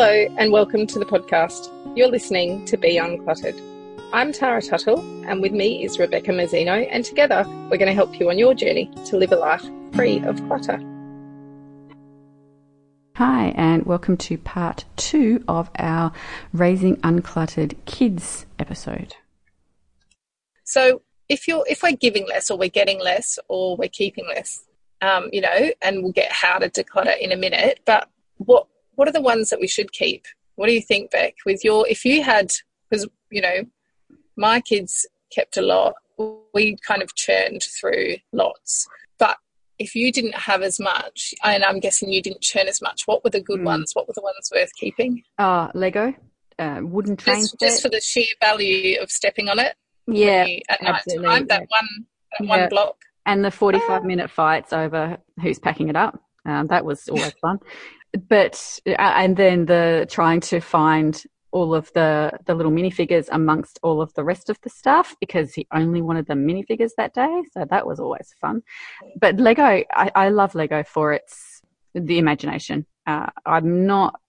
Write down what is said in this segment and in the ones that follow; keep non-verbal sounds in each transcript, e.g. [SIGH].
Hello, and welcome to the podcast. You're listening to Be Uncluttered. I'm Tara Tuttle, and with me is Rebecca Mazzino, and together we're going to help you on your journey to live a life free of clutter. Hi, and welcome to part two of our Raising Uncluttered Kids episode. So, if you're if we're giving less, or we're getting less, or we're keeping less, um, you know, and we'll get how to declutter in a minute. But what what are the ones that we should keep? What do you think, Beck? With your, if you had, because you know, my kids kept a lot. We kind of churned through lots, but if you didn't have as much, and I'm guessing you didn't churn as much, what were the good mm. ones? What were the ones worth keeping? Uh, Lego, uh, wooden train just, just, for the sheer value of stepping on it. Yeah, at night time, that one, that yeah. one block, and the 45 minute fights over who's packing it up. Um, that was always fun but uh, and then the trying to find all of the the little minifigures amongst all of the rest of the stuff because he only wanted the minifigures that day so that was always fun. But lego i, I love lego for its the imagination. Uh, i'm not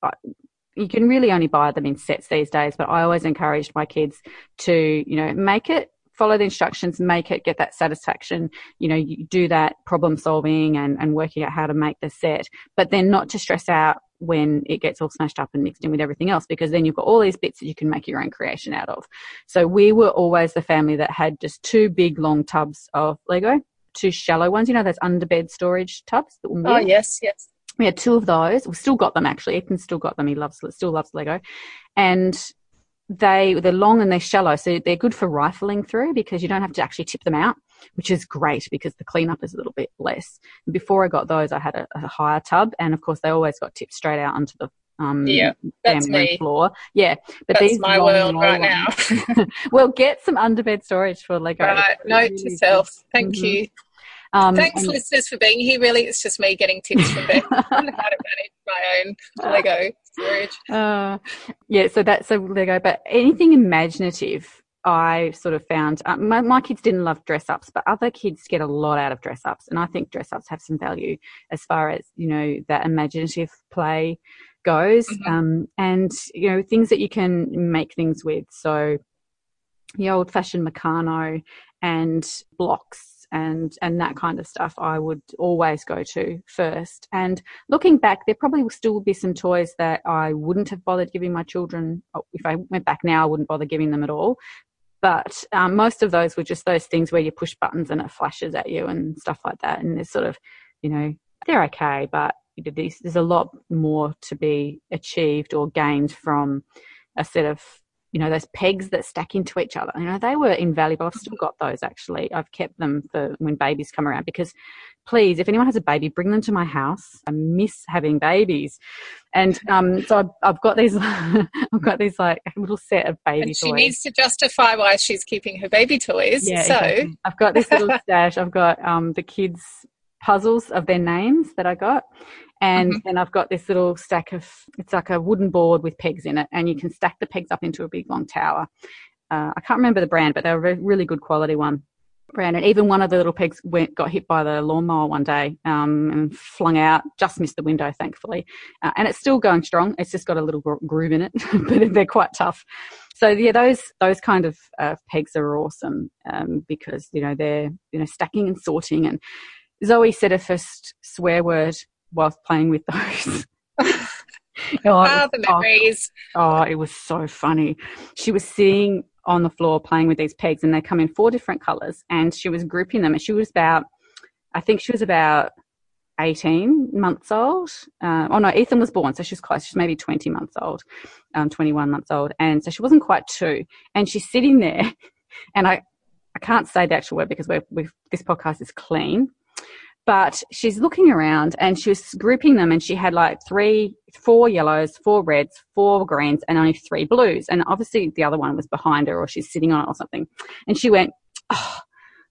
you can really only buy them in sets these days but i always encouraged my kids to you know make it follow the instructions, make it, get that satisfaction, you know, you do that problem solving and, and working out how to make the set, but then not to stress out when it gets all smashed up and mixed in with everything else because then you've got all these bits that you can make your own creation out of. So we were always the family that had just two big long tubs of Lego, two shallow ones, you know, those underbed storage tubs. oh, yes, yes. We had two of those. We still got them actually. Ethan still got them. He loves, still loves Lego. And they they're long and they're shallow, so they're good for rifling through because you don't have to actually tip them out, which is great because the cleanup is a little bit less. Before I got those, I had a, a higher tub, and of course they always got tipped straight out onto the um, yeah, that's me. floor. Yeah, but that's these my world right now. [LAUGHS] well, get some underbed storage for Lego. Right, note to self. Thank mm-hmm. you. Um, Thanks, listeners, for being here. Really, it's just me getting tips from Beth on [LAUGHS] how to manage my own Lego storage. [LAUGHS] Uh, yeah, so that's a Lego, but anything imaginative. I sort of found uh, my, my kids didn't love dress ups, but other kids get a lot out of dress ups, and I think dress ups have some value as far as you know that imaginative play goes, mm-hmm. um, and you know things that you can make things with. So the old fashioned Meccano and blocks and and that kind of stuff I would always go to first. And looking back, there probably will still be some toys that I wouldn't have bothered giving my children. Oh, if I went back now, I wouldn't bother giving them at all. But um, most of those were just those things where you push buttons and it flashes at you and stuff like that. And there's sort of, you know, they're okay, but there's a lot more to be achieved or gained from a set of you know those pegs that stack into each other. You know they were invaluable. I've still got those actually. I've kept them for when babies come around because please if anyone has a baby bring them to my house. I miss having babies. And um, so I've, I've, got these [LAUGHS] i've got these like little set of baby and she toys. needs to justify why she's keeping her baby toys. Yeah, so exactly. i've got this little [LAUGHS] stash. I've got um, the kids puzzles of their names that i got and mm-hmm. then I've got this little stack of, it's like a wooden board with pegs in it, and you can stack the pegs up into a big long tower. Uh, I can't remember the brand, but they're a really good quality one brand. And even one of the little pegs went, got hit by the lawnmower one day um, and flung out, just missed the window, thankfully. Uh, and it's still going strong. It's just got a little groove in it, [LAUGHS] but they're quite tough. So yeah, those those kind of uh, pegs are awesome um, because you know they're you know stacking and sorting. And Zoe said her first swear word whilst playing with those. [LAUGHS] oh, ah, the memories. Oh, oh, it was so funny. She was sitting on the floor playing with these pegs, and they come in four different colors, and she was grouping them. And she was about, I think she was about 18 months old. Uh, oh no, Ethan was born, so she's close. She's maybe 20 months old, um, 21 months old. And so she wasn't quite two. And she's sitting there, [LAUGHS] and I, I can't say the actual word because we're, we've, this podcast is clean but she's looking around and she was grouping them and she had like three four yellows four reds four greens and only three blues and obviously the other one was behind her or she's sitting on it or something and she went oh,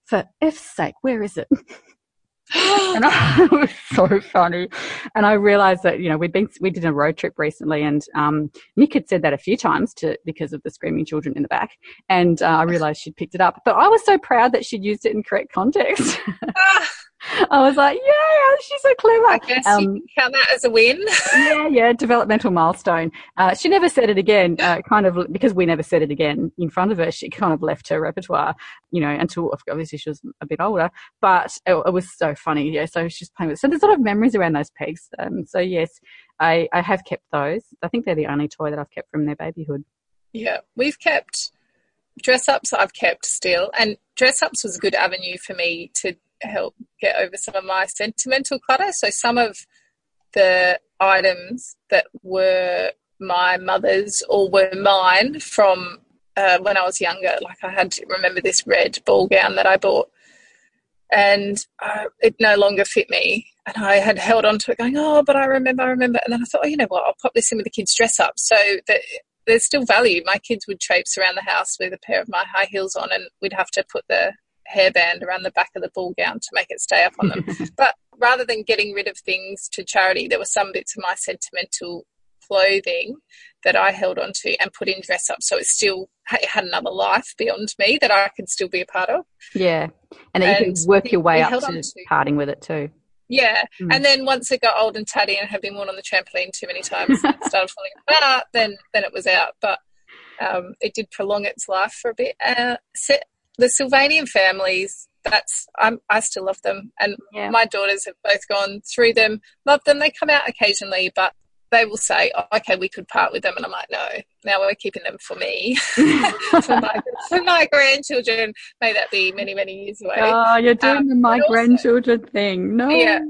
for f's sake where is it [GASPS] and I, [LAUGHS] it was so funny. And I realized that, you know, we'd been, we did a road trip recently and, um, Nick had said that a few times to, because of the screaming children in the back. And, uh, I realized she'd picked it up, but I was so proud that she'd used it in correct context. [LAUGHS] [LAUGHS] I was like, yeah, she's so clever. I guess um, you count that as a win. [LAUGHS] yeah, yeah, developmental milestone. Uh, she never said it again, uh, kind of because we never said it again in front of her. She kind of left her repertoire, you know, until obviously she was a bit older. But it, it was so funny. Yeah, so she's playing with. So there's a lot of memories around those pegs. Um, so yes, I, I have kept those. I think they're the only toy that I've kept from their babyhood. Yeah, we've kept dress ups. I've kept still, and dress ups was a good avenue for me to help get over some of my sentimental clutter. So some of the items that were my mother's or were mine from uh, when I was younger. Like I had to remember this red ball gown that I bought, and uh, it no longer fit me. And I had held on to it, going, "Oh, but I remember, I remember." And then I thought, "Oh, you know what? I'll pop this in with the kids' dress up." So that there's still value. My kids would traipse around the house with a pair of my high heels on, and we'd have to put the hairband around the back of the ball gown to make it stay up on them. [LAUGHS] but rather than getting rid of things to charity, there were some bits of my sentimental clothing that I held on to and put in dress up. So it still it had another life beyond me that I could still be a part of. Yeah. And, and you can work your way up to, to parting with it too. Yeah. Mm. And then once it got old and tatty and had been worn on the trampoline too many times and [LAUGHS] started falling apart, then then it was out. But um, it did prolong its life for a bit. Uh, the Sylvanian families, that's I'm, I still love them, and yeah. my daughters have both gone through them, love them. They come out occasionally, but they will say, oh, "Okay, we could part with them," and I'm like, "No, now we're keeping them for me, [LAUGHS] for, my, for my grandchildren. May that be many, many years away." Oh, you're doing um, the my grandchildren also, thing. No, yeah,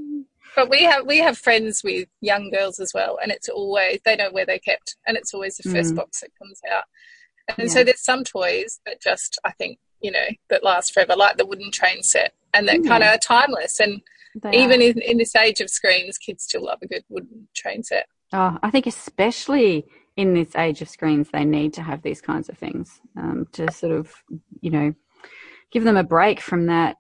but we have we have friends with young girls as well, and it's always they know where they're kept, and it's always the first mm. box that comes out. And yeah. so there's some toys that just I think you know, that last forever, like the wooden train set, and that mm. kind of are timeless. And they even in, in, this age of screens, kids still love a good wooden train set. Oh, I think especially in this age of screens, they need to have these kinds of things um, to sort of, you know, give them a break from that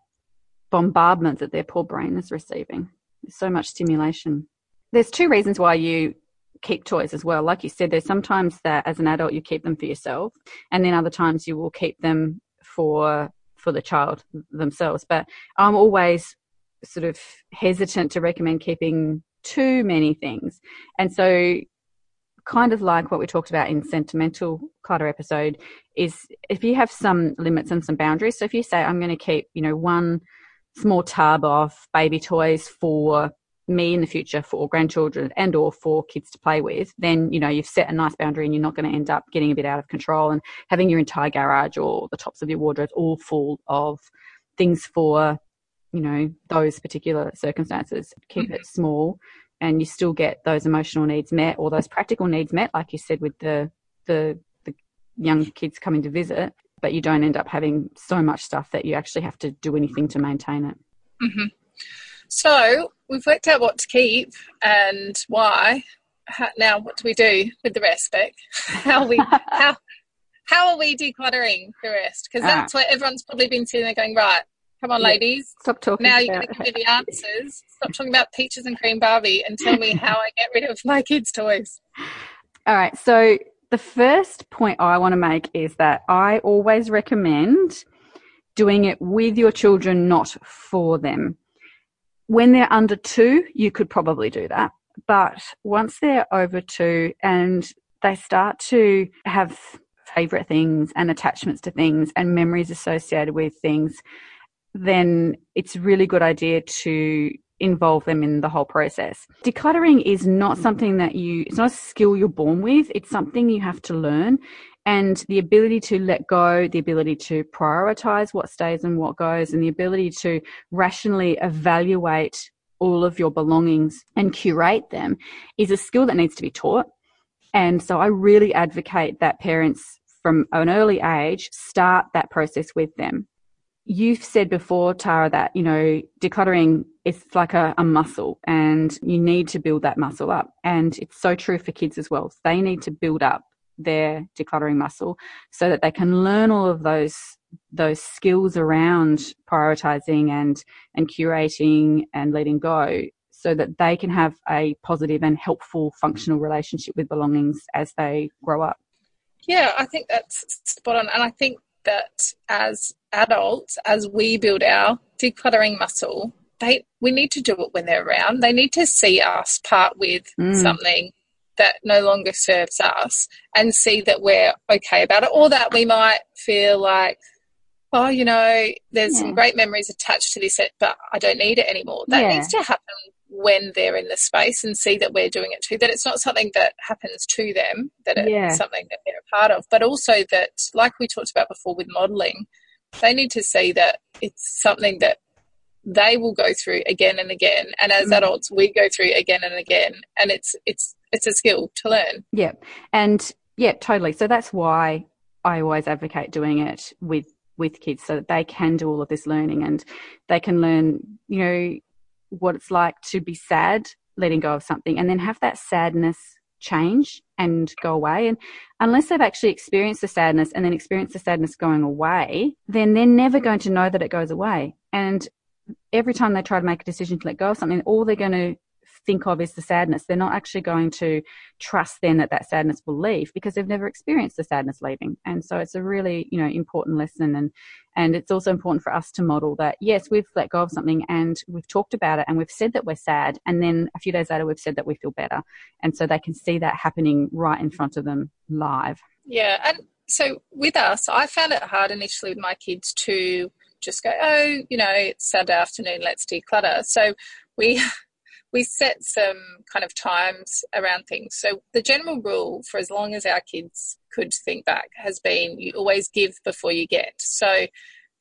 bombardment that their poor brain is receiving. There's so much stimulation. There's two reasons why you keep toys as well. Like you said, there's sometimes that as an adult you keep them for yourself, and then other times you will keep them for for the child themselves. But I'm always sort of hesitant to recommend keeping too many things. And so kind of like what we talked about in sentimental clutter episode is if you have some limits and some boundaries. So if you say I'm going to keep, you know, one small tub of baby toys for me in the future for grandchildren and or for kids to play with then you know you've set a nice boundary and you're not going to end up getting a bit out of control and having your entire garage or the tops of your wardrobes all full of things for you know those particular circumstances keep mm-hmm. it small and you still get those emotional needs met or those practical needs met like you said with the the, the young kids coming to visit but you don't end up having so much stuff that you actually have to do anything to maintain it mm-hmm. So we've worked out what to keep and why. now, what do we do with the rest, Beck? [LAUGHS] How are we [LAUGHS] how how are we decluttering the rest? Because that's ah. what everyone's probably been sitting there going, right, come on, yeah. ladies. Stop talking. Now you're going to give me the answers. Stop talking about peaches and cream Barbie and tell me how I get rid of my kids' toys. All right. So the first point I want to make is that I always recommend doing it with your children, not for them when they're under two, you could probably do that. But once they're over two and they start to have favorite things and attachments to things and memories associated with things, then it's a really good idea to involve them in the whole process. Decluttering is not something that you, it's not a skill you're born with. It's something you have to learn and the ability to let go, the ability to prioritize what stays and what goes, and the ability to rationally evaluate all of your belongings and curate them is a skill that needs to be taught. And so I really advocate that parents from an early age start that process with them. You've said before, Tara, that, you know, decluttering is like a, a, muscle and you need to build that muscle up. And it's so true for kids as well. They need to build up their decluttering muscle so that they can learn all of those those skills around prioritizing and and curating and letting go so that they can have a positive and helpful functional relationship with belongings as they grow up yeah i think that's spot on and i think that as adults as we build our decluttering muscle they we need to do it when they're around. They need to see us part with mm. something that no longer serves us and see that we're okay about it, or that we might feel like, oh, you know, there's yeah. some great memories attached to this, but I don't need it anymore. That yeah. needs to happen when they're in the space and see that we're doing it too. That it's not something that happens to them, that it's yeah. something that they're a part of, but also that, like we talked about before with modeling, they need to see that it's something that they will go through again and again and as mm. adults we go through again and again and it's it's it's a skill to learn yeah and yeah totally so that's why i always advocate doing it with with kids so that they can do all of this learning and they can learn you know what it's like to be sad letting go of something and then have that sadness change and go away. And unless they've actually experienced the sadness and then experienced the sadness going away, then they're never going to know that it goes away. And every time they try to make a decision to let go of something, all they're going to think of is the sadness. They're not actually going to trust then that that sadness will leave because they've never experienced the sadness leaving. And so it's a really, you know, important lesson. And, and it's also important for us to model that, yes, we've let go of something and we've talked about it and we've said that we're sad. And then a few days later, we've said that we feel better. And so they can see that happening right in front of them live. Yeah. And so with us, I found it hard initially with my kids to just go, oh, you know, it's Saturday afternoon, let's declutter. So we we set some kind of times around things. So the general rule for as long as our kids could think back has been you always give before you get. So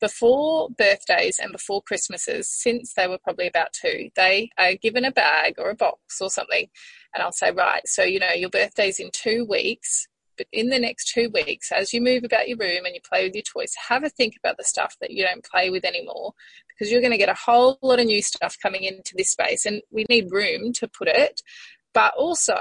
before birthdays and before Christmases, since they were probably about two, they are given a bag or a box or something. And I'll say, right, so, you know, your birthday's in two weeks. But in the next two weeks, as you move about your room and you play with your toys, have a think about the stuff that you don't play with anymore because you're going to get a whole lot of new stuff coming into this space and we need room to put it. But also,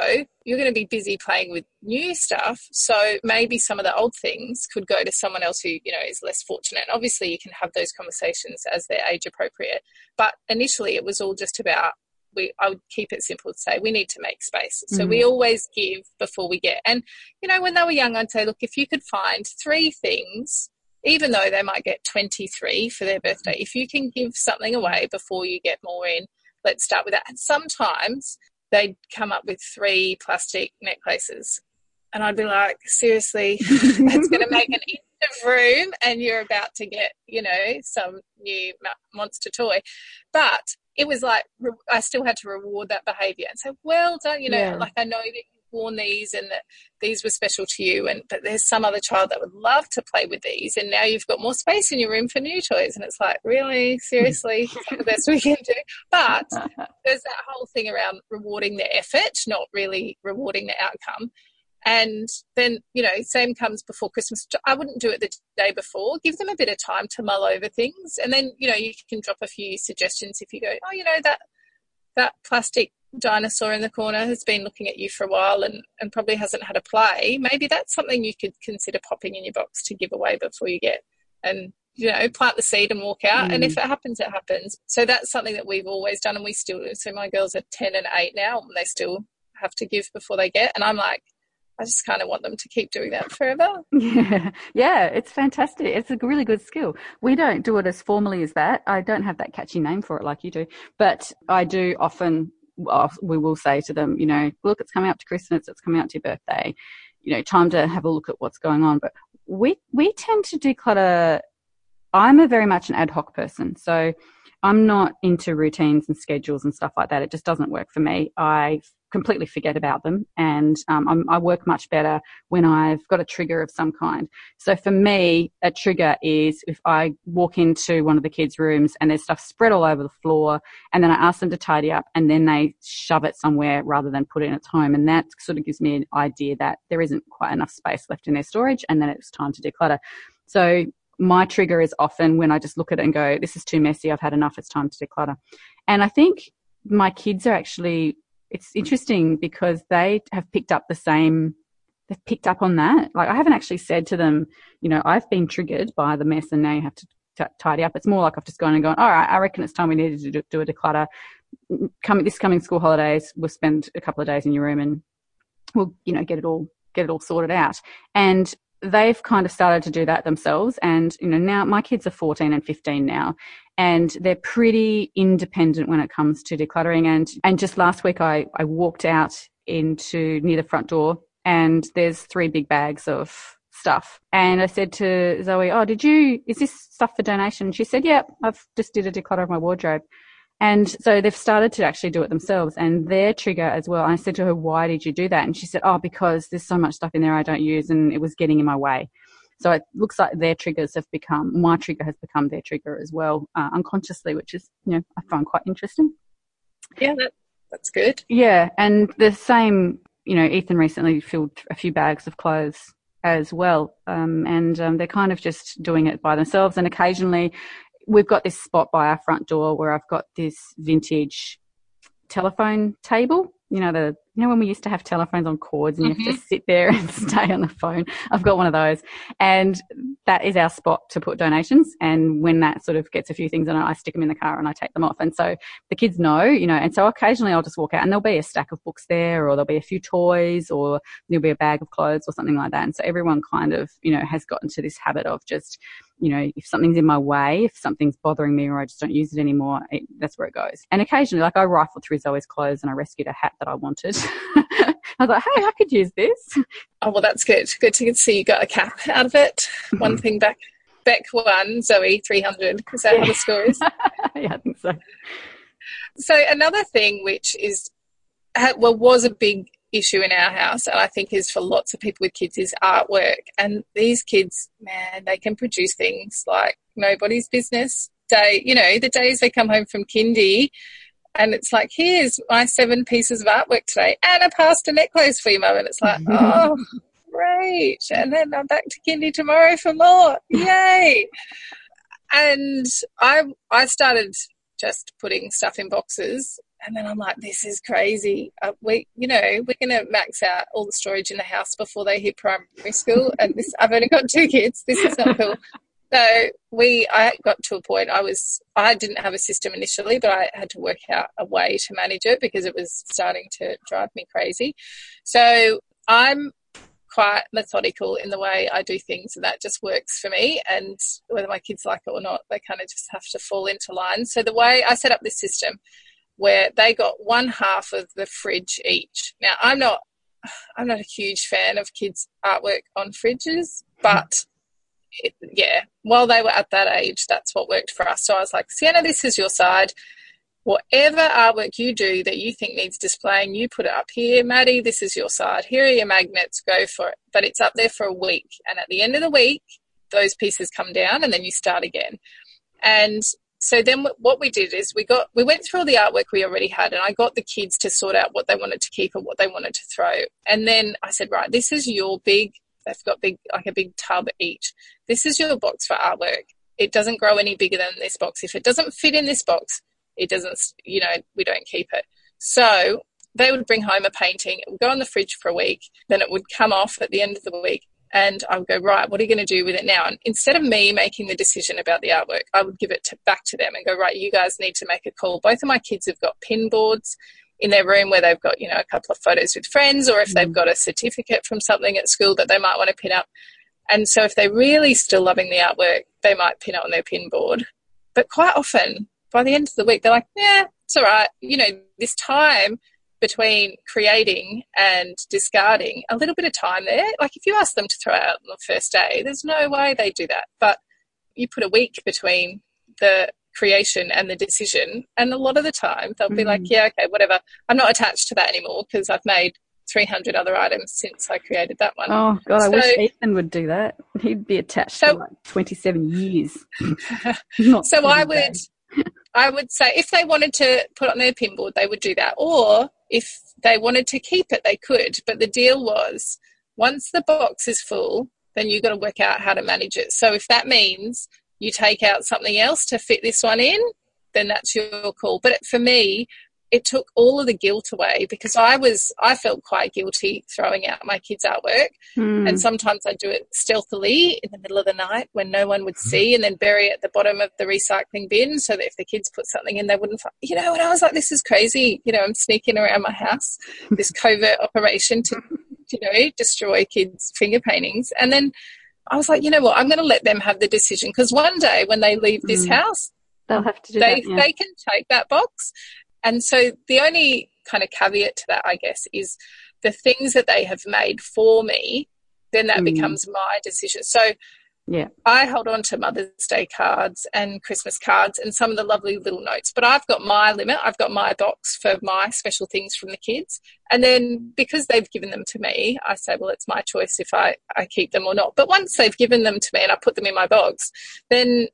you're going to be busy playing with new stuff. So maybe some of the old things could go to someone else who, you know, is less fortunate. And obviously, you can have those conversations as they're age appropriate. But initially, it was all just about we I would keep it simple to say we need to make space. So mm. we always give before we get. And you know, when they were young, I'd say, look, if you could find three things, even though they might get 23 for their birthday, if you can give something away before you get more in, let's start with that. And sometimes they'd come up with three plastic necklaces. And I'd be like, seriously, [LAUGHS] that's going to make an inch of room, and you're about to get, you know, some new monster toy. But it was like I still had to reward that behavior and say, well done, you know, yeah. like I know that worn these and that these were special to you, and but there's some other child that would love to play with these, and now you've got more space in your room for new toys, and it's like, really, seriously, [LAUGHS] the best we can do. But [LAUGHS] there's that whole thing around rewarding the effort, not really rewarding the outcome. And then, you know, same comes before Christmas. I wouldn't do it the day before. Give them a bit of time to mull over things. And then, you know, you can drop a few suggestions if you go, oh, you know, that that plastic dinosaur in the corner has been looking at you for a while and, and probably hasn't had a play. Maybe that's something you could consider popping in your box to give away before you get and you know, plant the seed and walk out. Mm. And if mm. it happens, it happens. So that's something that we've always done and we still do. So my girls are 10 and 8 now and they still have to give before they get. And I'm like, I just kind of want them to keep doing that forever. Yeah, [LAUGHS] yeah, it's fantastic. It's a really good skill. We don't do it as formally as that. I don't have that catchy name for it like you do, but I do often. We will say to them, you know, look, it's coming up to Christmas. It's coming up to your birthday. You know, time to have a look at what's going on. But we we tend to declutter. I'm a very much an ad hoc person, so I'm not into routines and schedules and stuff like that. It just doesn't work for me. I completely forget about them and um, i work much better when i've got a trigger of some kind so for me a trigger is if i walk into one of the kids rooms and there's stuff spread all over the floor and then i ask them to tidy up and then they shove it somewhere rather than put it in its home and that sort of gives me an idea that there isn't quite enough space left in their storage and then it's time to declutter so my trigger is often when I just look at it and go, this is too messy. I've had enough. It's time to declutter. And I think my kids are actually it's interesting because they have picked up the same they've picked up on that. Like i haven't actually said to them you know i've been triggered by the mess and now you have to t- tidy up. It's more like i've just gone and gone all right i reckon it's time we needed to do, do a declutter. Mm, mm, coming this coming school holidays we'll spend a couple of days in your room and we'll you know get it all get it all sorted out. And they've kind of started to do that themselves and you know now my kids are 14 and 15 now and they're pretty independent when it comes to decluttering. And, and just last week I, I walked out into near the front door and there's three big bags of stuff. And I said to Zoe, Oh, did you, is this stuff for donation? She said, Yeah, I've just did a declutter of my wardrobe. And so they've started to actually do it themselves and their trigger as well. I said to her, why did you do that? And she said, oh, because there's so much stuff in there I don't use and it was getting in my way. So it looks like their triggers have become, my trigger has become their trigger as well, uh, unconsciously, which is, you know, I find quite interesting. Yeah, that, that's good. Yeah. And the same, you know, Ethan recently filled a few bags of clothes as well. Um, and um, they're kind of just doing it by themselves. And occasionally we've got this spot by our front door where I've got this vintage telephone table. You know, the you know when we used to have telephones on cords and mm-hmm. you have to mm-hmm. sit there [LAUGHS] and stay on the phone. I've got one of those, and that is our spot to put donations. And when that sort of gets a few things on it, I stick them in the car and I take them off. And so the kids know, you know. And so occasionally I'll just walk out and there'll be a stack of books there, or there'll be a few toys, or there'll be a bag of clothes or something like that. And so everyone kind of you know has gotten to this habit of just you know, if something's in my way, if something's bothering me or I just don't use it anymore, it, that's where it goes. And occasionally, like I rifled through Zoe's clothes and I rescued a hat that I wanted. [LAUGHS] I was like, hey, I could use this. Oh, well, that's good. Good to see you got a cap out of it. Mm-hmm. One thing back, back one, Zoe 300. Is that yeah. how the score is? [LAUGHS] yeah, I think so. So another thing which is, well, was a big issue in our house, and I think is for lots of people with kids, is artwork. And these kids, man, they can produce things like nobody's business. Day, you know, the days they come home from kindy, and it's like, here's my seven pieces of artwork today, and a pasta necklace for you, mum. And it's like, [LAUGHS] oh, great! And then I'm back to kindy tomorrow for more. Yay! and I I started just putting stuff in boxes and then I'm like, this is crazy. Uh, we, you know, we're going to max out all the storage in the house before they hit primary school. And this, I've only got two kids. This is not cool. [LAUGHS] So we, I got to a point. I was, I didn't have a system initially, but I had to work out a way to manage it because it was starting to drive me crazy. So I'm quite methodical in the way I do things, and that just works for me. And whether my kids like it or not, they kind of just have to fall into line. So the way I set up this system where they got one half of the fridge each. Now, I'm not, I'm not a huge fan of kids' artwork on fridges, but it, yeah, while they were at that age, that's what worked for us. So I was like, Sienna, this is your side. Whatever artwork you do that you think needs displaying, you put it up here. Maddie, this is your side. Here are your magnets. Go for it. But it's up there for a week. And at the end of the week, those pieces come down and then you start again. And so then what we did is we got we went through all the artwork we already had and i got the kids to sort out what they wanted to keep and what they wanted to throw. And then i said right this is your big they've got big like a big tub each. This is your box for artwork. It doesn't grow any bigger than this box. If it doesn't fit in this box it doesn't you know we don't keep it. So they would bring home a painting. It would go on the fridge for a week. Then it would come off at the end of the week and I would go, right, what are you going to do with it now? And instead of me making the decision about the artwork, I would give it to, back to them and go, right, you guys need to make a call. Both of my kids have got pin boards in their room where they've got, you know, a couple of photos with friends, or if they've mm. got a certificate from something at school that they might want to pin up. And so if they're really still loving the artwork, they might pin it on their pin board. But quite often, by the end of the week, they're like, yeah, it's all right. You know, this time between creating and discarding a little bit of time there. Like if you ask them to throw out on the first day, there's no way they do that. But you put a week between the creation and the decision, and a lot of the time they'll be mm. like, yeah, okay, whatever. I'm not attached to that anymore because I've made 300 other items since I created that one. Oh God, so, I wish Ethan would do that. He'd be attached so, for like 27 years. [LAUGHS] [LAUGHS] so I would, I would say if they wanted to put on their pinboard, they would do that. Or if they wanted to keep it, they could. But the deal was once the box is full, then you've got to work out how to manage it. So if that means you take out something else to fit this one in, then that's your call. But for me, it took all of the guilt away because I was I felt quite guilty throwing out my kids' artwork, mm. and sometimes I do it stealthily in the middle of the night when no one would hmm. see, and then bury it at the bottom of the recycling bin so that if the kids put something in, they wouldn't. Find, you know, and I was like, this is crazy. You know, I'm sneaking around my house, this covert operation to, you know, destroy kids' finger paintings, and then I was like, you know what, I'm going to let them have the decision because one day when they leave this mm. house, they'll have to do they, that. Yeah. They can take that box. And so the only kind of caveat to that, I guess, is the things that they have made for me, then that mm. becomes my decision. So yeah. I hold on to Mother's Day cards and Christmas cards and some of the lovely little notes, but I've got my limit. I've got my box for my special things from the kids. And then because they've given them to me, I say, well, it's my choice if I, I keep them or not. But once they've given them to me and I put them in my box, then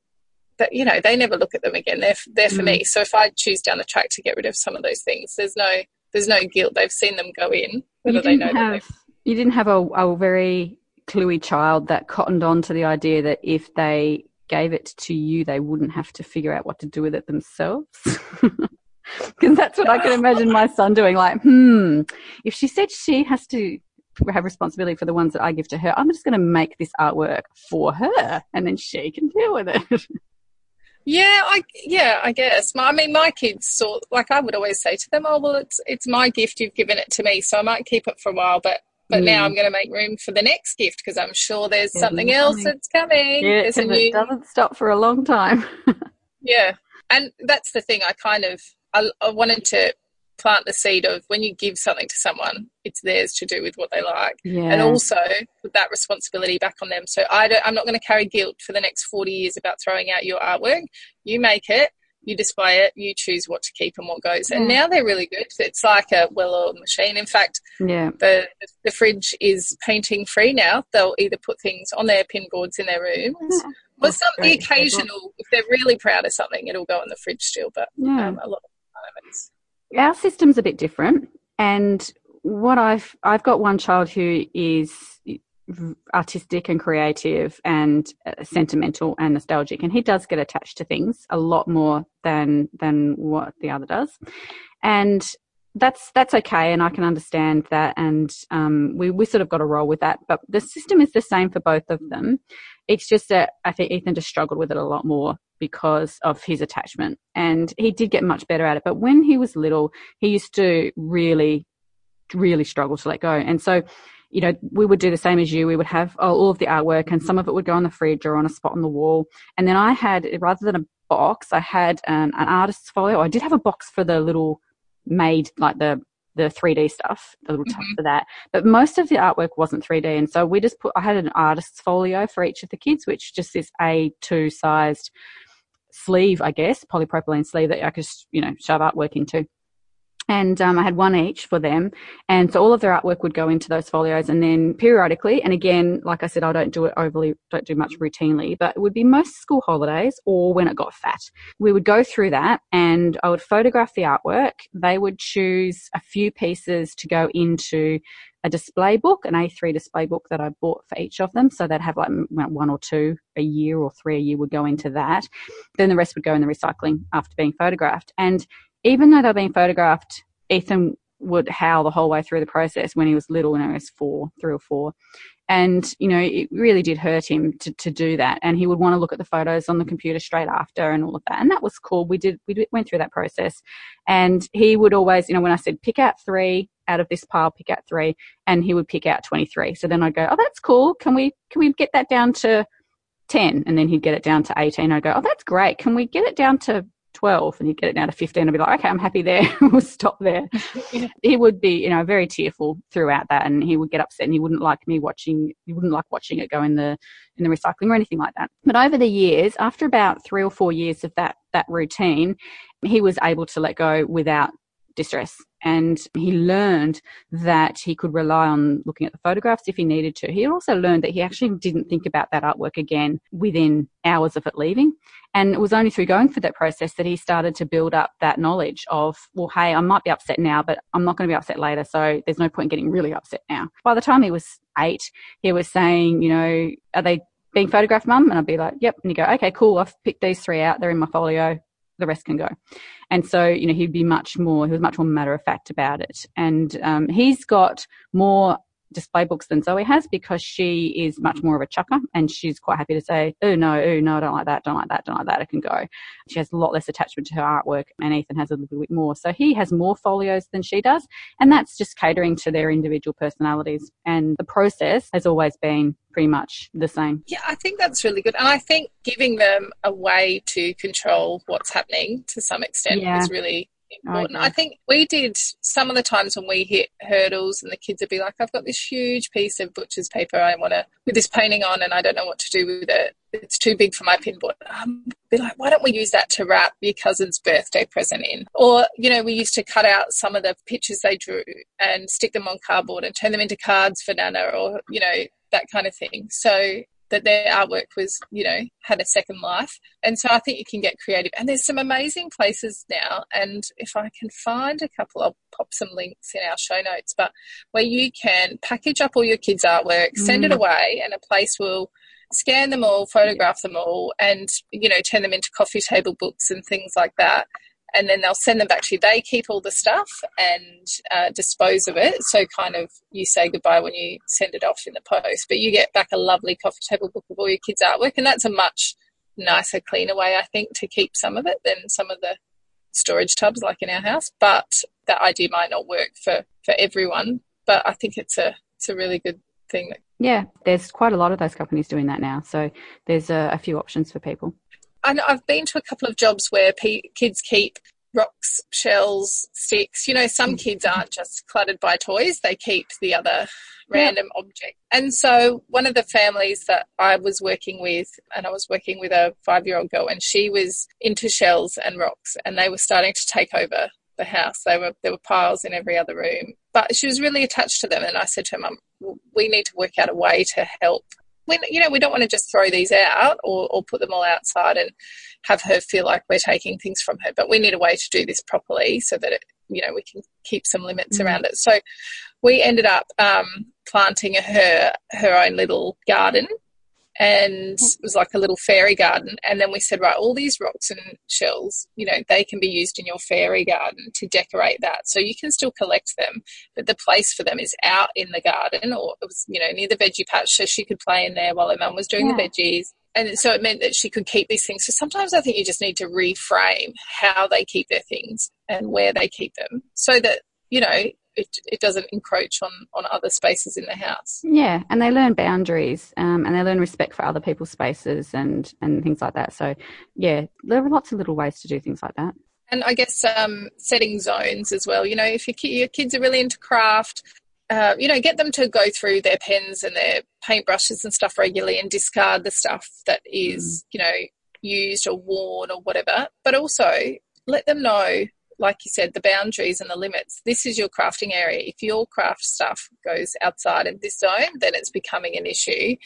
that you know they never look at them again they're, they're for mm. me so if i choose down the track to get rid of some of those things there's no there's no guilt they've seen them go in whether they know have, you didn't have a, a very cluey child that cottoned on to the idea that if they gave it to you, they wouldn't have to figure out what to do with it themselves. [LAUGHS] Because that's what I can imagine my son doing. Like, hmm, if she said she has to have responsibility for the ones that I give to her, I'm just going to make this artwork for her, and then she can deal with it. [LAUGHS] Yeah, I yeah, I guess. I mean, my kids sort like I would always say to them, "Oh, well, it's it's my gift. You've given it to me, so I might keep it for a while, but but mm. now I'm going to make room for the next gift because I'm sure there's something else coming. that's coming. Yeah, new... it doesn't stop for a long time. [LAUGHS] yeah, and that's the thing. I kind of I, I, wanted to plant the seed of when you give something to someone, it's theirs to do with what they like, yeah. and also put that responsibility back on them. So I don't, I'm not going to carry guilt for the next 40 years about throwing out your artwork. You make it you display it, you choose what to keep and what goes. And now they're really good. It's like a well-oiled machine. In fact, yeah. the the fridge is painting free now. They'll either put things on their pin boards in their rooms, yeah. or some the occasional. If they're really proud of something, it'll go in the fridge still. But yeah. um, a lot of the time, our system's a bit different. And what I've I've got one child who is artistic and creative and sentimental and nostalgic and he does get attached to things a lot more than than what the other does and that's that's okay and i can understand that and um, we, we sort of got to roll with that but the system is the same for both of them it's just that i think ethan just struggled with it a lot more because of his attachment and he did get much better at it but when he was little he used to really really struggle to let go and so you know, we would do the same as you. We would have all of the artwork and some of it would go on the fridge or on a spot on the wall. And then I had, rather than a box, I had an, an artist's folio. I did have a box for the little made, like the, the 3D stuff, the little mm-hmm. for that. But most of the artwork wasn't 3D. And so we just put, I had an artist's folio for each of the kids, which just this A2 sized sleeve, I guess, polypropylene sleeve that I could, you know, shove artwork into and um, I had one each for them. And so all of their artwork would go into those folios, and then periodically, and again, like I said, I don't do it overly, don't do much routinely, but it would be most school holidays or when it got fat. We would go through that, and I would photograph the artwork. They would choose a few pieces to go into a display book, an A3 display book that I bought for each of them. So they'd have like one or two a year or three a year would go into that. Then the rest would go in the recycling after being photographed. And even though they were being photographed, Ethan would howl the whole way through the process when he was little, when he was four, three or four. And, you know, it really did hurt him to, to do that. And he would want to look at the photos on the computer straight after and all of that. And that was cool. We did, we went through that process. And he would always, you know, when I said pick out three out of this pile, pick out three, and he would pick out 23. So then I'd go, oh, that's cool. Can we, can we get that down to 10? And then he'd get it down to 18. I'd go, oh, that's great. Can we get it down to 12 and you get it down to 15 and be like, okay, I'm happy there. [LAUGHS] we'll stop there. [LAUGHS] yeah. He would be, you know, very tearful throughout that and he would get upset and he wouldn't like me watching, he wouldn't like watching it go in the, in the recycling or anything like that. But over the years, after about three or four years of that, that routine, he was able to let go without distress. And he learned that he could rely on looking at the photographs if he needed to. He also learned that he actually didn't think about that artwork again within hours of it leaving. And it was only through going through that process that he started to build up that knowledge of, well, hey, I might be upset now, but I'm not going to be upset later. So there's no point in getting really upset now. By the time he was eight, he was saying, you know, are they being photographed, mum? And I'd be like, yep. And you go, okay, cool. I've picked these three out. They're in my folio the rest can go. And so, you know, he'd be much more, he was much more matter of fact about it. And um, he's got more display books than Zoe has because she is much more of a chucker and she's quite happy to say, oh no, oh no, I don't like that, don't like that, don't like that, it can go. She has a lot less attachment to her artwork and Ethan has a little bit more. So he has more folios than she does and that's just catering to their individual personalities. And the process has always been pretty much the same. Yeah, I think that's really good. And I think giving them a way to control what's happening to some extent yeah. is really important. I, I, think we did some of the times when we hit hurdles and the kids would be like, I've got this huge piece of butcher's paper I want to, with this painting on and I don't know what to do with it. It's too big for my pinboard. Um, be like, why don't we use that to wrap your cousin's birthday present in? Or, you know, we used to cut out some of the pictures they drew and stick them on cardboard and turn them into cards for Nana or, you know, that kind of thing. So that their artwork was, you know, had a second life. And so I think you can get creative. And there's some amazing places now. And if I can find a couple, I'll pop some links in our show notes, but where you can package up all your kids' artwork, send mm. it away, and a place will scan them all, photograph them all, and, you know, turn them into coffee table books and things like that and then they'll send them back to you. They keep all the stuff and uh, dispose of it. So, kind of, you say goodbye when you send it off in the post, but you get back a lovely coffee table book of all your kids' artwork, and that's a much nicer, cleaner way, I think, to keep some of it than some of the storage tubs like in our house. But that idea might not work for for everyone. But I think it's a it's a really good thing. Yeah, there's quite a lot of those companies doing that now. So there's a, a few options for people. I have been to a couple of jobs where p- kids keep rocks, shells, sticks. You know, some mm. kids aren't just cluttered by toys, they keep the other random yeah. object. And so, one of the families that I was working with, and I was working with a five year old girl, and she was into shells and rocks, and they were starting to take over the house. They were there were piles in every other room, but she was really attached to them. And I said to her, "Mum, we need to work out a way to help we, you know, we don't want to just throw these out or, or put them all outside and have her feel like we're taking things from her. But we need a way to do this properly so that it, you know, we can keep some limits mm around it. So we ended up um, planting her her own little garden and it was like a little fairy garden. And then we said, right, all these rocks and shells, you know, they can be used in your fairy garden to decorate that. So you can still collect them, but the place for them is out in the garden or it was, you know, near the veggie patch. So she could play in there while her mum was doing yeah. the veggies. And so it meant that she could keep these things. So sometimes I think you just need to reframe how they keep their things and where they keep them so that, you know, it, it doesn't encroach on, on other spaces in the house. Yeah, and they learn boundaries um, and they learn respect for other people's spaces and, and things like that. So, yeah, there are lots of little ways to do things like that. And I guess um, setting zones as well. You know, if your, your kids are really into craft, uh, you know, get them to go through their pens and their paintbrushes and stuff regularly and discard the stuff that is, mm. you know, used or worn or whatever. But also let them know like you said, the boundaries and the limits. This is your crafting area. If your craft stuff goes outside of this zone, then it's becoming an issue.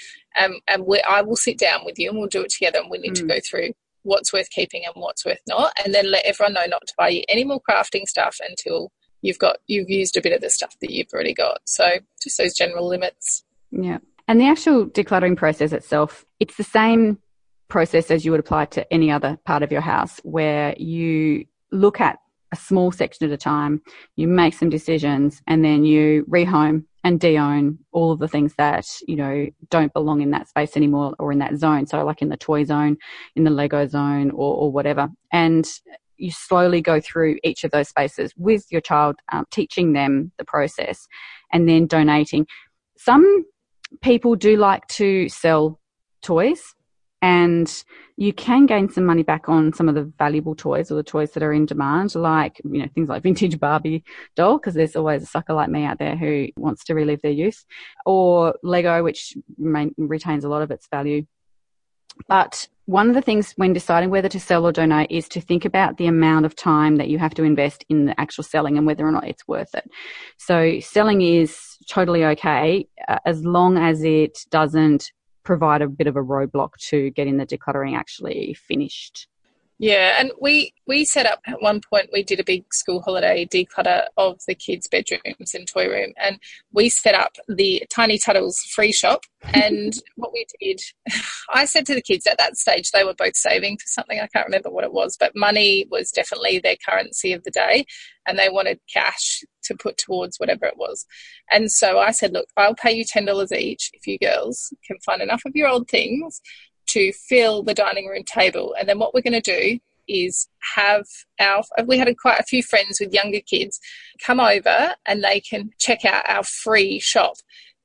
Um, and we, I will sit down with you and we'll do it together. And we need mm. to go through what's worth keeping and what's worth not, and then let everyone know not to buy you any more crafting stuff until you've got you've used a bit of the stuff that you've already got. So just those general limits. Yeah, and the actual decluttering process itself, it's the same process as you would apply to any other part of your house, where you look at a small section at a time. You make some decisions and then you rehome and de-own all of the things that, you know, don't belong in that space anymore or in that zone. So like in the toy zone, in the Lego zone or, or whatever. And you slowly go through each of those spaces with your child, um, teaching them the process and then donating. Some people do like to sell toys and you can gain some money back on some of the valuable toys or the toys that are in demand, like you know things like vintage Barbie doll, because there's always a sucker like me out there who wants to relive their youth, or Lego, which retains a lot of its value. But one of the things when deciding whether to sell or donate is to think about the amount of time that you have to invest in the actual selling and whether or not it's worth it. So selling is totally okay uh, as long as it doesn't provide a bit of a roadblock to getting the decluttering actually finished. Yeah, and we we set up at one point. We did a big school holiday declutter of the kids' bedrooms and toy room, and we set up the Tiny Tuttles free shop. And [LAUGHS] what we did, I said to the kids at that stage, they were both saving for something. I can't remember what it was, but money was definitely their currency of the day, and they wanted cash to put towards whatever it was. And so I said, look, I'll pay you ten dollars each if you girls can find enough of your old things to fill the dining room table. And then what we're going to do is have our, we had quite a few friends with younger kids come over and they can check out our free shop.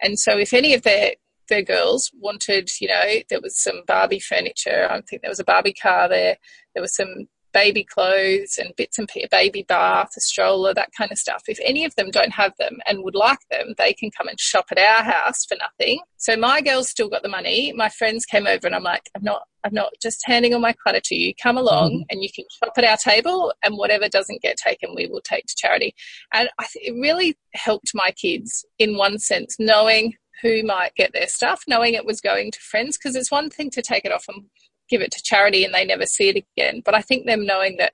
And so if any of their their girls wanted, you know, there was some Barbie furniture. I think there was a Barbie car there. There was some baby clothes and bits and pieces, baby bath, a stroller, that kind of stuff. If any of them don't have them and would like them, they can come and shop at our house for nothing. So my girls still got the money. My friends came over and I'm like, I'm not, I'm not just handing all my clutter to you. Come along mm-hmm. and you can shop at our table and whatever doesn't get taken, we will take to charity. And I th- it really helped my kids in one sense, knowing who might get their stuff, knowing it was going to friends, because it's one thing to take it off and give it to charity and they never see it again. But I think them knowing that,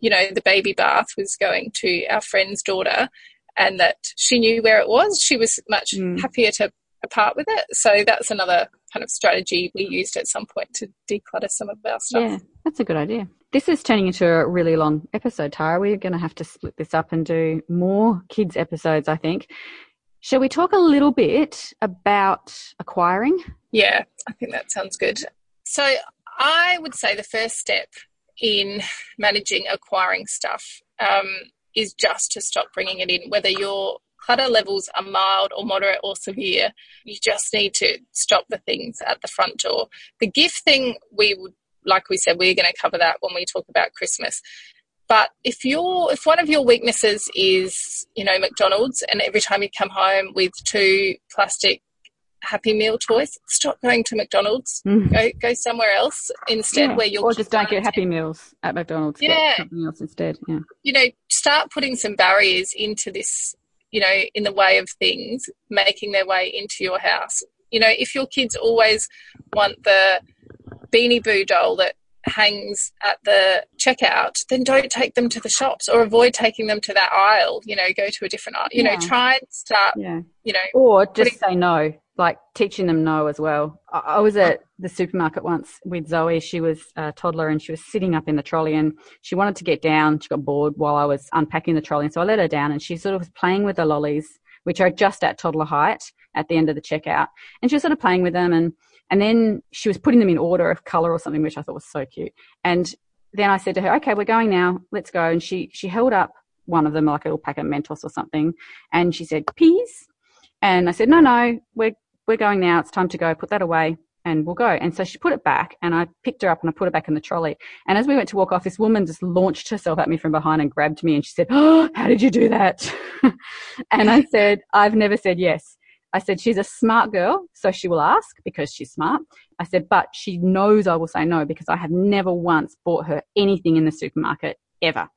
you know, the baby bath was going to our friend's daughter and that she knew where it was, she was much mm. happier to part with it. So that's another kind of strategy we used at some point to declutter some of our stuff. Yeah, that's a good idea. This is turning into a really long episode, Tara. We're going to have to split this up and do more kids episodes, I think. Shall we talk a little bit about acquiring? Yeah, I think that sounds good. So I would say the first step in managing acquiring stuff um, is just to stop bringing it in, whether your clutter levels are mild or moderate or severe. You just need to stop the things at the front door. The gift thing, we would, like we said, we're going to cover that when we talk about Christmas. But if you're, if one of your weaknesses is, you know, McDonald's, and every time you come home with two plastic Happy Meal toys. Stop going to McDonald's. Mm. Go go somewhere else instead, yeah. where you'll or just don't get Happy Meals at McDonald's. Yeah, something else instead. Yeah, you know, start putting some barriers into this. You know, in the way of things making their way into your house. You know, if your kids always want the Beanie Boo doll that hangs at the checkout, then don't take them to the shops or avoid taking them to that aisle. You know, go to a different aisle. You yeah. know, try and start. Yeah. You know, or just putting, say no like teaching them no as well. I, was at the supermarket once with Zoe. She was a toddler and she was sitting up in the trolley and she wanted to get down. She got bored while I was unpacking the trolley. And so I let her down and she sort of was playing with the lollies, which are just at toddler height at the end of the checkout. And she was sort of playing with them and, and then she was putting them in order of color or something, which I thought was so cute. And then I said to her, okay, we're going now. Let's go. And she, she held up one of them, like a little packet of Mentos or something. And she said, peas. And I said, no, no, we're we're going now. It's time to go. Put that away and we'll go. And so she put it back and I picked her up and I put her back in the trolley. And as we went to walk off, this woman just launched herself at me from behind and grabbed me and she said, Oh, how did you do that? [LAUGHS] and I said, I've never said yes. I said, she's a smart girl, so she will ask because she's smart. I said, but she knows I will say no because I have never once bought her anything in the supermarket ever.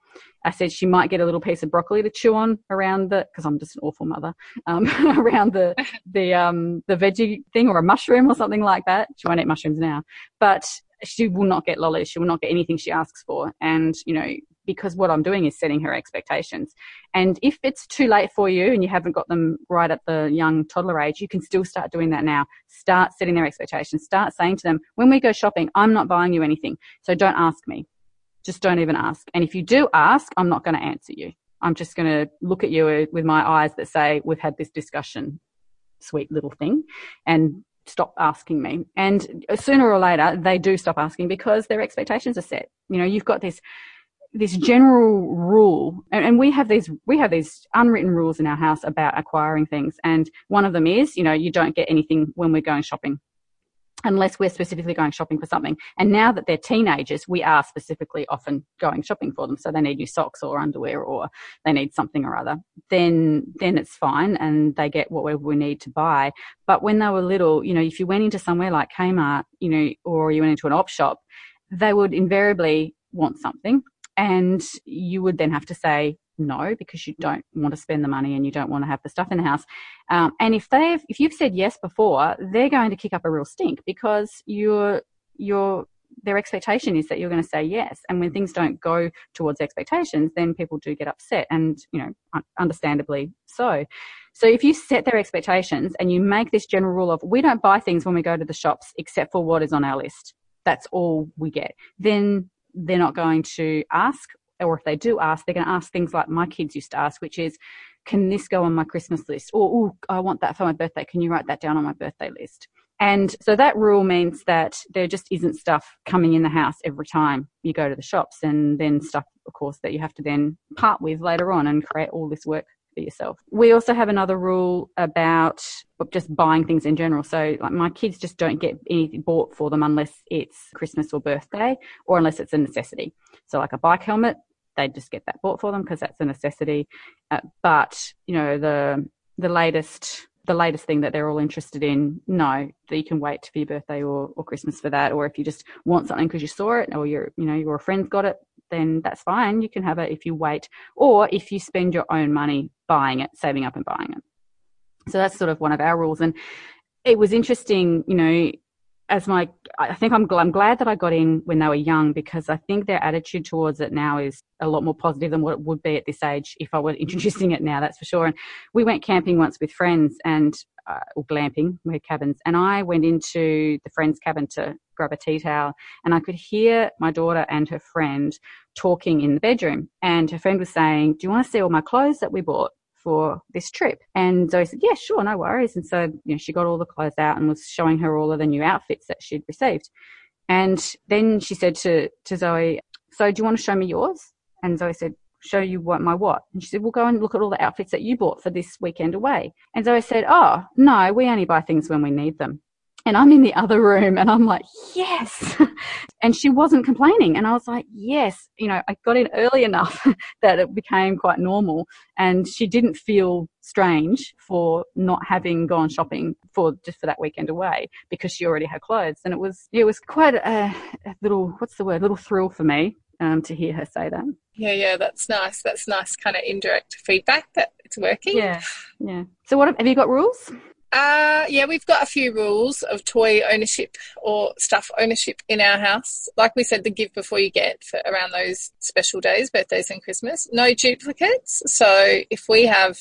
I said she might get a little piece of broccoli to chew on around the because I'm just an awful mother um, [LAUGHS] around the [LAUGHS] the um, the veggie thing or a mushroom or something like that. She won't eat mushrooms now, but she will not get lollies. She will not get anything she asks for, and you know because what I'm doing is setting her expectations. And if it's too late for you and you haven't got them right at the young toddler age, you can still start doing that now. Start setting their expectations. Start saying to them, when we go shopping, I'm not buying you anything, so don't ask me just don't even ask. And if you do ask, I'm not going to answer you. I'm just going to look at you uh, with my eyes that say, we've had this discussion, sweet little thing, and stop asking me. And sooner or later, they do stop asking because their expectations are set. You know, you've got this, this general rule, and, and we have these, we have these unwritten rules in our house about acquiring things. And one of them is, you know, you don't get anything when we're going shopping unless we're specifically going shopping for something. And now that they're teenagers, we are specifically often going shopping for them. So they need new socks or underwear or they need something or other. Then, then it's fine and they get whatever we need to buy. But when they were little, you know, if you went into somewhere like Kmart, you know, or you went into an op shop, they would invariably want something and you would then have to say, no because you don't want to spend the money and you don't want to have the stuff in the house. Um, and if they've, if you've said yes before, they're going to kick up a real stink because you're, you're their expectation is that you're going to say yes. And when things don't go towards expectations, then people do get upset and, you know, understandably so. So if you set their expectations and you make this general rule of we don't buy things when we go to the shops except for what is on our list, that's all we get, then they're not going to ask. Or if they do ask, they're going to ask things like my kids used to ask, which is, can this go on my Christmas list? Or, I want that for my birthday. Can you write that down on my birthday list? And so that rule means that there just isn't stuff coming in the house every time you go to the shops and then stuff, of course, that you have to then part with later on and create all this work for yourself. We also have another rule about just buying things in general. So like my kids just don't get anything bought for them unless it's Christmas or birthday or unless it's a necessity. So like a bike helmet, they just get that bought for them because that's a necessity. Uh, but, you know, the, the latest the latest thing that they're all interested in, no, that you can wait for your birthday or, or Christmas for that. Or if you just want something because you saw it or your, you know, your friend's got it, then that's fine. You can have it if you wait or if you spend your own money buying it, saving up and buying it. So that's sort of one of our rules. And it was interesting, you know, as my, I think I'm, I'm glad that I got in when they were young because I think their attitude towards it now is a lot more positive than what it would be at this age if I were [LAUGHS] introducing it now, that's for sure. And we went camping once with friends and, uh, or glamping, we cabins, and I went into the friend's cabin to grab a tea towel and I could hear my daughter and her friend talking in the bedroom. And her friend was saying, Do you want to see all my clothes that we bought? For this trip. And Zoe said, yeah, sure, no worries. And so, you know, she got all the clothes out and was showing her all of the new outfits that she'd received. And then she said to, to Zoe, so do you want to show me yours? And Zoe said, show you what my what? And she said, well, go and look at all the outfits that you bought for this weekend away. And Zoe said, oh, no, we only buy things when we need them. And I'm in the other room and I'm like, yes. [LAUGHS] and she wasn't complaining. And I was like, yes. You know, I got in early enough [LAUGHS] that it became quite normal. And she didn't feel strange for not having gone shopping for just for that weekend away because she already had clothes. And it was, it was quite a, a little, what's the word, little thrill for me um, to hear her say that. Yeah, yeah, that's nice. That's nice kind of indirect feedback that it's working. Yeah, yeah. So, what have you got rules? Uh, yeah, we've got a few rules of toy ownership or stuff ownership in our house. Like we said, the give before you get for around those special days, birthdays and Christmas. No duplicates. So if we have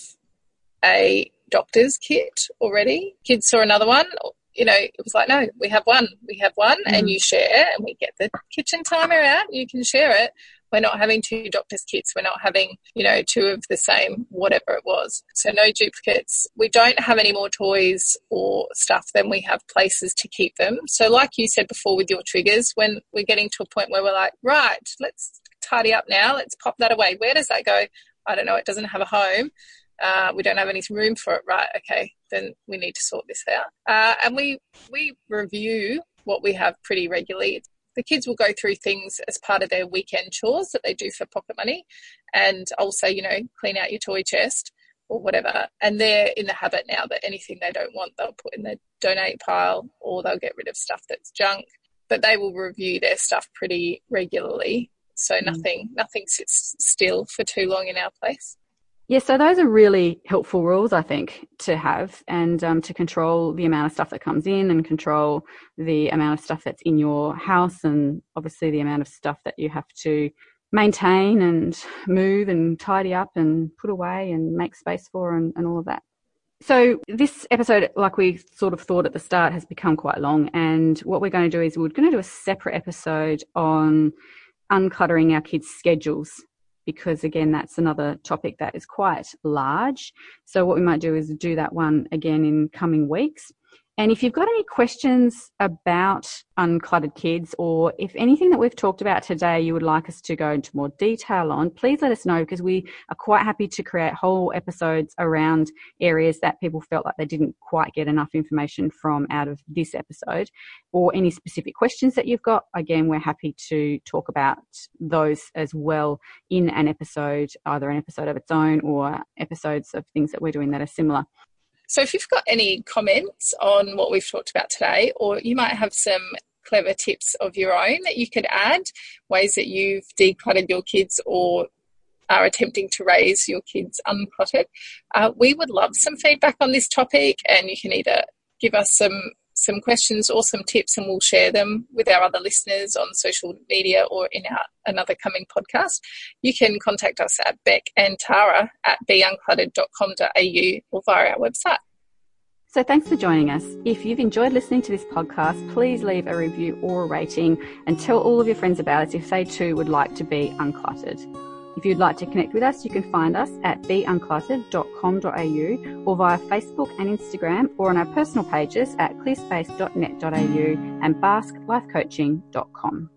a doctor's kit already, kids saw another one, you know, it was like, no, we have one, we have one, mm. and you share, and we get the kitchen timer out, you can share it. We're not having two doctor's kits. We're not having, you know, two of the same, whatever it was. So no duplicates. We don't have any more toys or stuff than we have places to keep them. So like you said before with your triggers, when we're getting to a point where we're like, right, let's tidy up now. Let's pop that away. Where does that go? I don't know. It doesn't have a home. Uh, we don't have any room for it. Right. Okay. Then we need to sort this out. Uh, and we, we review what we have pretty regularly the kids will go through things as part of their weekend chores that they do for pocket money. And I'll say, you know, clean out your toy chest or whatever. And they're in the habit now that anything they don't want, they'll put in the donate pile or they'll get rid of stuff that's junk. But they will review their stuff pretty regularly. So mm. nothing, nothing sits still for too long in our place. Yeah, so those are really helpful rules, I think, to have and um, to control the amount of stuff that comes in and control the amount of stuff that's in your house and obviously the amount of stuff that you have to maintain and move and tidy up and put away and make space for and, and all of that. So this episode, like we sort of thought at the start, has become quite long. And what we're going to do is we're going to do a separate episode on uncluttering our kids' schedules because again, that's another topic that is quite large. So what we might do is do that one again in coming weeks. And if you've got any questions about uncluttered kids or if anything that we've talked about today you would like us to go into more detail on, please let us know because we are quite happy to create whole episodes around areas that people felt like they didn't quite get enough information from out of this episode or any specific questions that you've got. Again, we're happy to talk about those as well in an episode, either an episode of its own or episodes of things that we're doing that are similar. So if you've got any comments on what we've talked about today, or you might have some clever tips of your own that you could add, ways that you've decluttered your kids or are attempting to raise your kids uncluttered, uh, we would love some feedback on this topic. And you can either give us some some questions or some tips, and we'll share them with our other listeners on social media or in our another coming podcast, you can contact us at Beck and Tara at beuncluttered.com.au or via our website. So, thanks for joining us. If you've enjoyed listening to this podcast, please leave a review or a rating and tell all of your friends about us if they too would like to be uncluttered. If you'd like to connect with us, you can find us at beuncluttered.com.au or via Facebook and Instagram or on our personal pages at clearspace.net.au and basklifecoaching.com.